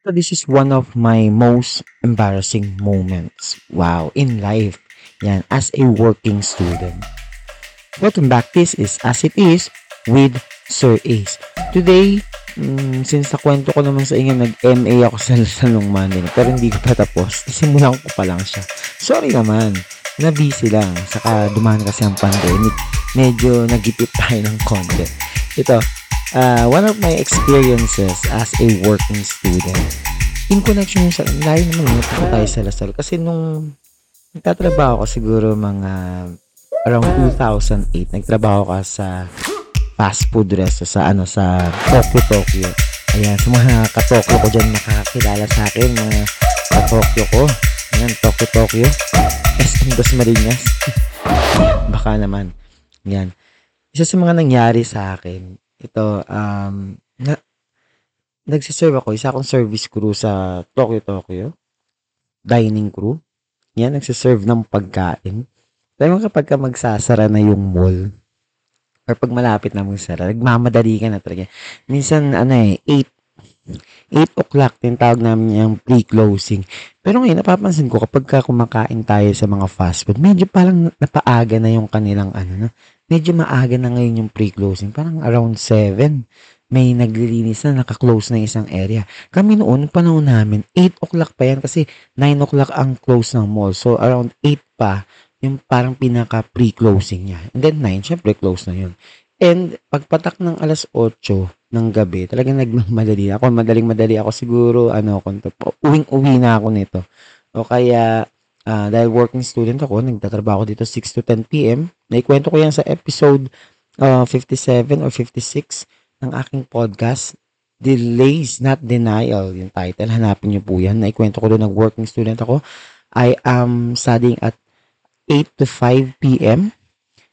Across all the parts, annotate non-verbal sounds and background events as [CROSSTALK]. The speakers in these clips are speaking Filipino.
So this is one of my most embarrassing moments. Wow, in life. Yan, as a working student. Welcome back. This is As It Is with Sir Ace. Today, mm, since nakwento ko naman sa inyo, nag-MA ako sa [LAUGHS] Salong Monday, pero hindi ko pa tapos. Simulan ko pa lang siya. Sorry naman, na-busy lang. Saka dumaan kasi ang pandemic. Medyo nagipit tayo ng konti. Ito, uh, one of my experiences as a working student. In connection sa, layo naman yun, tayo sa Lasal. Kasi nung nagtatrabaho ko siguro mga around 2008, nagtrabaho ka sa fast food resto sa ano sa Tokyo Tokyo. Ayan, sa mga katokyo ko dyan nakakilala sa akin, mga katokyo ko. Ayan, Tokyo Tokyo. SM Dos Marinas. [LAUGHS] Baka naman. Yan. Isa sa mga nangyari sa akin, ito, um, na, nagsiserve ako, isa akong service crew sa Tokyo Tokyo. Dining crew. Yan, nagsiserve ng pagkain. Pero kapag ka magsasara na yung mall, or pag malapit na magsara, nagmamadali ka na talaga. Minsan, ano eh, 8, 8 o'clock, tinatawag namin yung pre-closing. Pero ngayon, napapansin ko, kapag ka kumakain tayo sa mga fast food, medyo parang napaaga na yung kanilang, ano, no? Medyo maaga na ngayon yung pre-closing. Parang around 7, may naglilinis na, naka-close na isang area. Kami noon, panahon namin, 8 o'clock pa yan kasi 9 o'clock ang close ng mall. So, around 8 pa, yung parang pinaka pre-closing niya. And then 9, syempre close na yun. And pagpatak ng alas 8 ng gabi, talagang nagmamadali ako. Madaling madali ako siguro, ano, uwing-uwi na ako nito. O kaya, uh, dahil working student ako, nagtatrabaho dito 6 to 10 p.m. Naikwento ko yan sa episode uh, 57 or 56 ng aking podcast, Delays, Not Denial, yung title. Hanapin niyo po yan. Naikwento ko doon ng working student ako. I am studying at 8 to 5 p.m.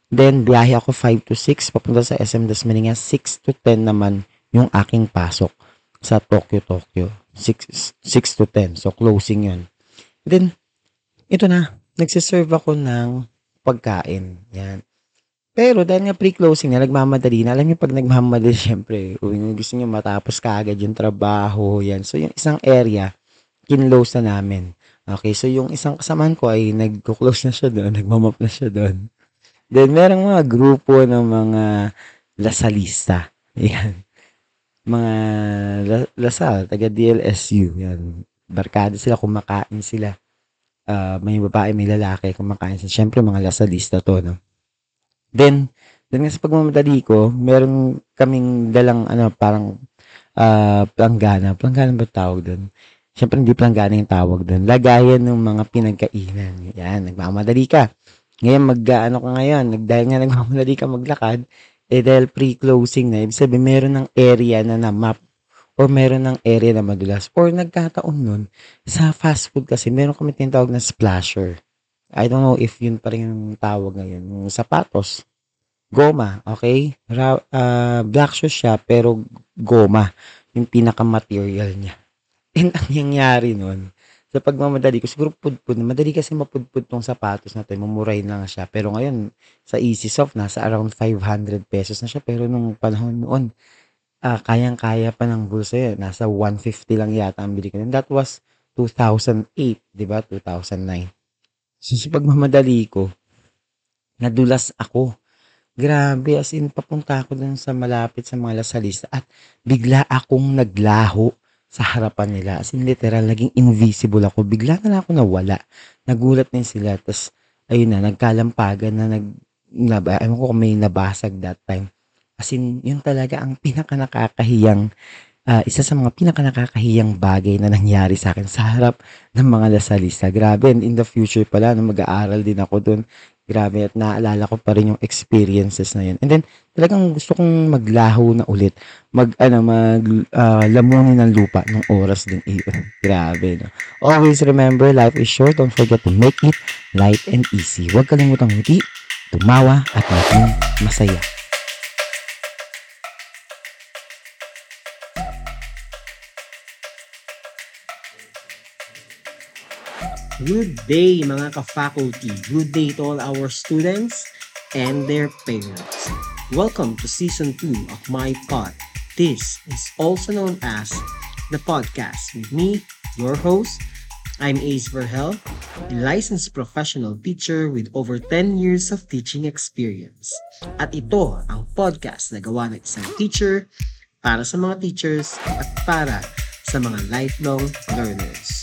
Then, biyahe ako 5 to 6, papunta sa SM Dasmanigas. 6 to 10 naman yung aking pasok sa Tokyo, Tokyo. 6, 6 to 10. So, closing yun. Then, ito na. Nagsiserve ako ng pagkain. Yan. Pero dahil nga pre-closing na, nagmamadali na. Alam niyo, pag nagmamadali, [LAUGHS] syempre, gusto niyo matapos kaagad yung trabaho. Yan. So, yung isang area, kinlose na namin. Okay, so yung isang kasamaan ko ay nagko-close na siya doon, [LAUGHS] nagmamap na siya doon. Then, merong mga grupo ng mga lasalista. [LAUGHS] Yan. Mga la- lasal, taga DLSU. Yan. Barkada sila, kumakain sila. Uh, may babae, may lalaki, kumakain sila. Siyempre, mga lasalista to, no? Then, then nga sa pagmamadali ko, meron kaming dalang, ano, parang uh, planggana. Planggana ba tawag doon? Siyempre, hindi planggana yung tawag doon. Lagayan ng mga pinagkainan. Yan, nagmamadali ka. Ngayon, mag, ano ka ngayon, dahil nga nagmamadali ka maglakad, eh dahil pre-closing na, ibig sabihin, meron ng area na na-map or meron ng area na madulas. Or nagkataon nun, sa fast food kasi, meron kami tinatawag na splasher. I don't know if yun pa rin yung tawag ngayon. Yung sapatos, goma, okay? Ra- uh, black shoes siya, pero goma, yung pinaka-material niya. [LAUGHS] And ang nangyari nun, sa pagmamadali ko, siguro pudpud, madali kasi mapudpud tong sapatos na to, mumurahin lang siya. Pero ngayon, sa Easy Soft, nasa around 500 pesos na siya. Pero nung panahon noon, uh, kayang-kaya pa ng bulsa yun. Nasa 150 lang yata ang bili ko. And that was 2008, di ba? 2009. So, sa pagmamadali ko, nadulas ako. Grabe, as in, papunta ako dun sa malapit sa mga lasalista at bigla akong naglaho sa harapan nila. As in, literal, naging invisible ako. Bigla na lang ako nawala. Nagulat din sila. Tapos, ayun na, nagkalampagan na nag, naba, ewan ko kung may nabasag that time. As in, yun talaga ang pinaka nakakahiyang, uh, isa sa mga pinaka nakakahiyang bagay na nangyari sa akin sa harap ng mga lasalista. Grabe, and in the future pala, na mag-aaral din ako dun, grabe at naalala ko pa rin yung experiences na yun. And then, talagang gusto kong maglaho na ulit. Mag, ano, mag, uh, lamunin ng lupa ng oras din iyon. [LAUGHS] grabe, no? Always remember, life is short. Don't forget to make it light and easy. Huwag kalimutang ngiti, tumawa, at maging masaya. Good day mga ka-faculty. Good day to all our students and their parents. Welcome to Season 2 of my pod. This is also known as the podcast with me, your host. I'm Ace Verhel, a licensed professional teacher with over 10 years of teaching experience. At ito ang podcast na gawa ng isang teacher para sa mga teachers at para sa mga lifelong learners.